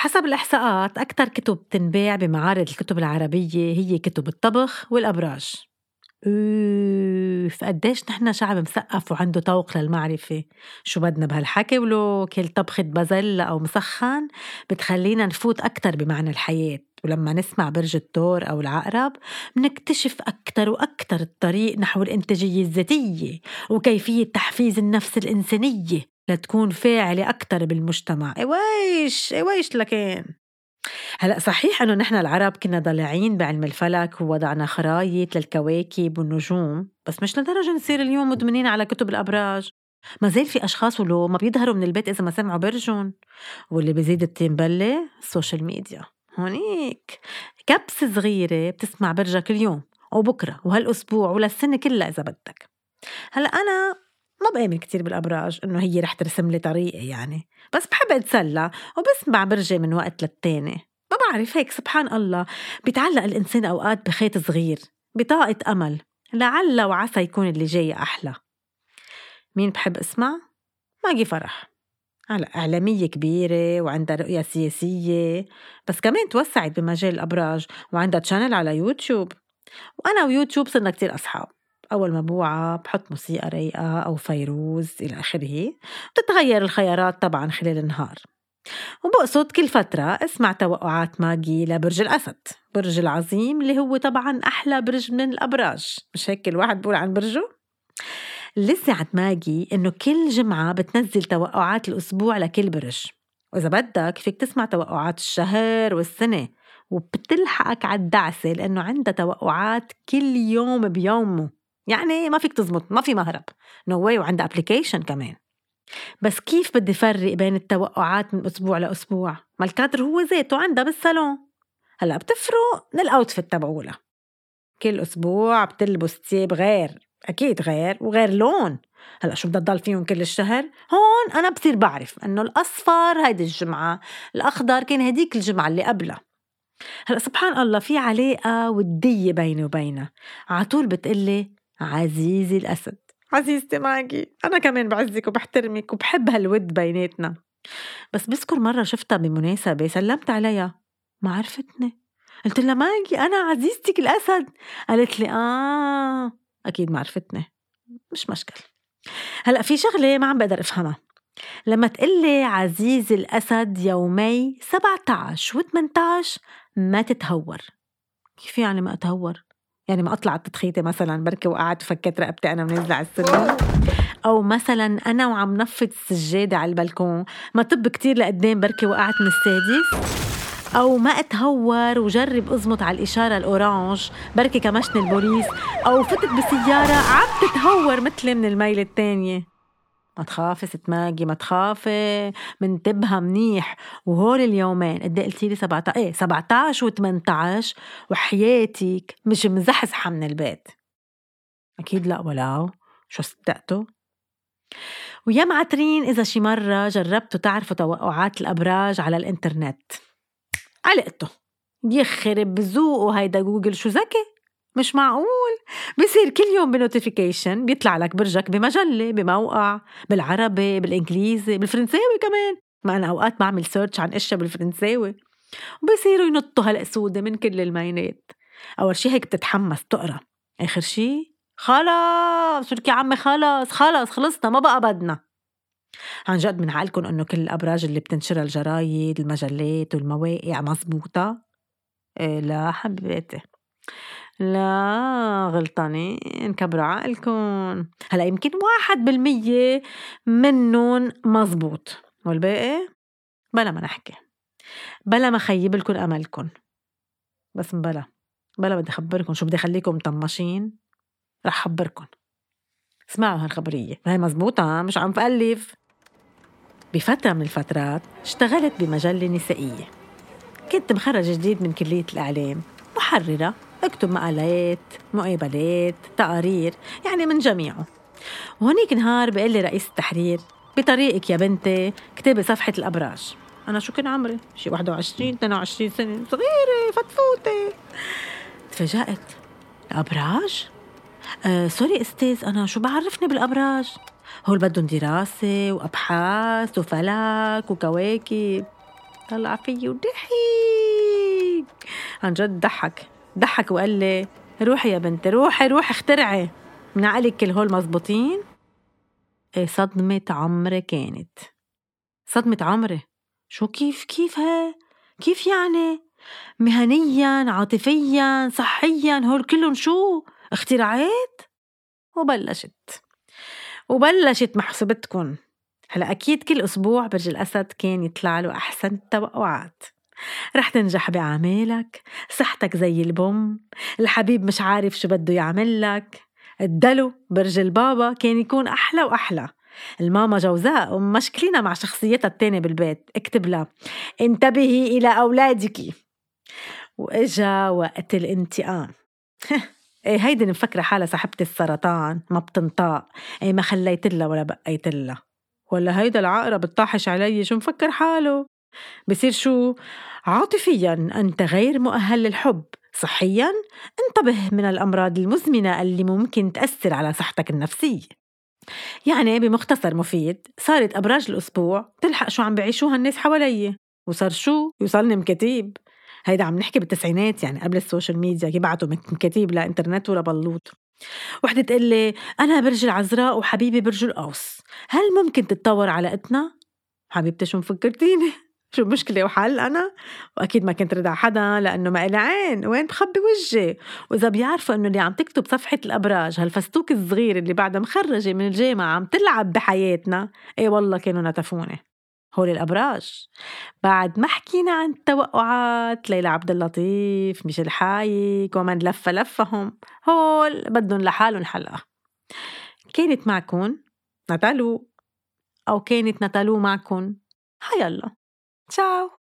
حسب الإحصاءات أكثر كتب تنباع بمعارض الكتب العربية هي كتب الطبخ والأبراج. أوف قديش نحن شعب مثقف وعنده طوق للمعرفة. شو بدنا بهالحكي؟ ولو كل طبخة بازل أو مسخن بتخلينا نفوت أكتر بمعنى الحياة. ولما نسمع برج الثور أو العقرب منكتشف أكتر وأكتر الطريق نحو الإنتاجية الذاتية وكيفية تحفيز النفس الإنسانية. لتكون فاعلة أكتر بالمجتمع. إيويش إيويش لكن هلأ صحيح إنه نحن العرب كنا ضالعين بعلم الفلك ووضعنا خرايط للكواكب والنجوم بس مش لدرجة نصير اليوم مدمنين على كتب الأبراج. ما زال في أشخاص ولو ما بيظهروا من البيت إذا ما سمعوا برجون. واللي بيزيد الطين بلة ال social media هونيك. كبسة صغيرة بتسمع برجك اليوم وبكرة وهالأسبوع وللسنة كلها إذا بدك. هلأ أنا ما بآمن كتير بالأبراج إنه هي رح ترسم لي طريقي يعني. بس بحب أتسلى وبسمع برجي من وقت للتاني. ما بعرف هيك سبحان الله. بيتعلق الإنسان أوقات بخيط صغير بطاقة أمل. لعل وعسى يكون اللي جاي أحلى. مين بحب أسمع؟ ماجي فرح. هلا إعلامية كبيرة وعندها رؤية سياسية. بس كمان توسعت بمجال الأبراج وعندها channel على يوتيوب. وأنا ويوتيوب صرنا كتير أصحاب. أول ما بوعى بحط موسيقى رايقة أو فيروز إلى آخره. بتتغير الخيارات طبعا خلال النهار. وبقصد كل فترة أسمع توقعات ماجي لبرج الأسد. برج العظيم اللي هو طبعا أحلى برج من الأبراج. مش هيك الواحد بقول عن برجه؟ لسه عند ماجي إنه كل جمعة بتنزل توقعات الأسبوع لكل برج. وإذا بدك فيك تسمع توقعات الشهر والسنة. وبتلحقك على الدعسة لأنه عندها توقعات كل يوم بيومه. يعني ما فيك تزبط ما في مهرب. نو no واي وعندها application كمان. بس كيف بدي فرق بين التوقعات من أسبوع لأسبوع؟ ما الكادر هو ذاته عندها بالصالون. هلأ بتفرق من ال outfit تبعولها. كل أسبوع بتلبس ثياب غير أكيد غير وغير لون. هلأ شو بدها تضل فيهم كل الشهر؟ هون أنا بصير بعرف إنه الاصفر هيدي الجمعة الأخضر كان هديك الجمعة اللي قبلها. هلأ سبحان الله في علاقة ودية بيني وبينها. على طول بتقلي عزيزي الأسد. عزيزتي ماجي أنا كمان بعزك وبحترمك وبحب هالود بيناتنا. بس بذكر مرة شفتها بمناسبة سلمت عليها. ما عرفتني. قلت لها ماجي أنا عزيزتك الأسد. قالت لي آه أكيد ما عرفتني. مش مشكل هلأ في شغلة ما عم بقدر أفهمها. لما تقلي عزيز الأسد يومي 17 و 18 ما تتهور. كيف يعني ما أتهور؟ يعني ما أطلع التدخيته مثلا بركي وقعت وفكيت رقبتي أنا ونازله على السلم. أو مثلا أنا وعم نفض السجادة على البلكون. ما طب كتير لقدام بركي وقعت من السادس. أو ما أتهور وجرب أزمط على الإشارة الأورانج بركي كمشني البوليس. أو فتت بسيارة عم تتهور مثلي من الميلة الثانية ما تخافي ست ماجي ما تخافي منتبهة منيح. وهول اليومين قد إيه قلتي لي 17 إيه 17 و18 وحياتك مش مزحزحة من البيت. أكيد لا ولو شو صدقتوا؟ ويا معترين إذا شي مرة جربتوا تعرفوا توقعات الأبراج على الإنترنت. علقتوا. يخرب ذوقه هيدا جوجل. شو ذكي؟ مش معقول. بصير كل يوم ب notification بيطلع لك برجك بمجلة بموقع بالعربي بالإنجليزي بالفرنساوي كمان. ما أنا أوقات بعمل search عن أشياء بالفرنساوي. وبصيروا ينطوا هالقسودة من كل الميلات أول شي هيك بتتحمس تقرا آخر شي خلص شو يا عمي؟ خلص خلص خلصنا ما بقى بدنا. عن جد من عقلكم إنه كل الأبراج اللي بتنشرها الجرايد المجلات والمواقع مزبوطة إيه لا حبيبتي. لا غلطانين كبروا عقلكم. هلا يمكن واحد بالمية منهم مزبوط والباقي بلا ما نحكي. بلا ما خيب لكم أملكم. بس بلا. بلا بدي اخبركم شو بدي اخليكم مطمشين. رح خبركم. اسمعوا هالخبرية. هاي مزبوطة مش عم بألف بفترة من الفترات اشتغلت بمجلة نسائية. كنت مخرج جديد من كلية الإعلام. محررة. اكتب مقالات مقابلات تقارير يعني من جميعه. وهنيك نهار بيقول لي رئيس التحرير بطريقك يا بنتي اكتبي صفحة الأبراج. أنا شو كان عمري؟ شي 21 22 سنة صغيرة فتفوتة تفاجأت. الأبراج؟ آه سوري أستاذ أنا شو بعرفني بالأبراج؟ هول بدهم دراسة وأبحاث وفلك وكواكب. طلع فيي وضحك عن جد ضحك. ضحك وقال لي روحي يا بنتي روحي روحي اخترعي. من عقلك كل هول مزبوطين إيه صدمة عمري كانت. صدمة عمري. شو كيف كيف هي كيف يعني؟ مهنيا عاطفيا صحيا هول كلهم شو؟ اختراعات وبلشت. وبلشت محسوبتكن. هلأ أكيد كل أسبوع برج الأسد كان يطلع له أحسن التوقعات. رح تنجح بعمالك صحتك زي البوم. الحبيب مش عارف شو بده يعمل لك. الدلو برج البابا كان يكون أحلى وأحلى. الماما جوزاء ومشكلينا مع شخصيتها التانية بالبيت. اكتب لها انتبهي إلى أولادك. وإجا وقت الانتقام. إيه هيدي مفكرة حالها صاحبة السرطان ما بتنطاق. إيه ما خليت لها ولا بقيت لها. ولا هيدا العقرب الطاحش علي شو مفكر حاله؟ بصير شو؟ عاطفيا أنت غير مؤهل للحب. صحيا انتبه من الأمراض المزمنة اللي ممكن تأثر على صحتك النفسية. يعني بمختصر مفيد صارت أبراج الأسبوع تلحق شو عم بعيشوها الناس حوالي وصار شو؟ يوصلني مكتيب هيدا عم نحكي بالتسعينات يعني قبل ال social media يبعتوا مكتيب لا انترنت ولا بلوط. وحدة تقول لي أنا برج العذراء وحبيبي برج القوس. هل ممكن تتطور علاقتنا؟ حبيبتي شو مفكرتيني؟ شو المشكلة وحل أنا؟ وأكيد ما كنت ردع حدا لأنه ما إلي عين. وين بخبي وجهي؟ وإذا بيعرفوا إنه اللي عم تكتب صفحة الأبراج هالفستوك الصغير اللي بعدها مخرجة من الجامعة عم تلعب بحياتنا إيه والله كانوا نتفوني. هول الأبراج. بعد ما حكينا عن التوقعات ليلى عبد اللطيف ميشيل حايك ومن لف لفهم هول بدهم لحالهم حلقة. كانت معكن نتالو أو كانت نتالو معكن؟ هيلا Tchau!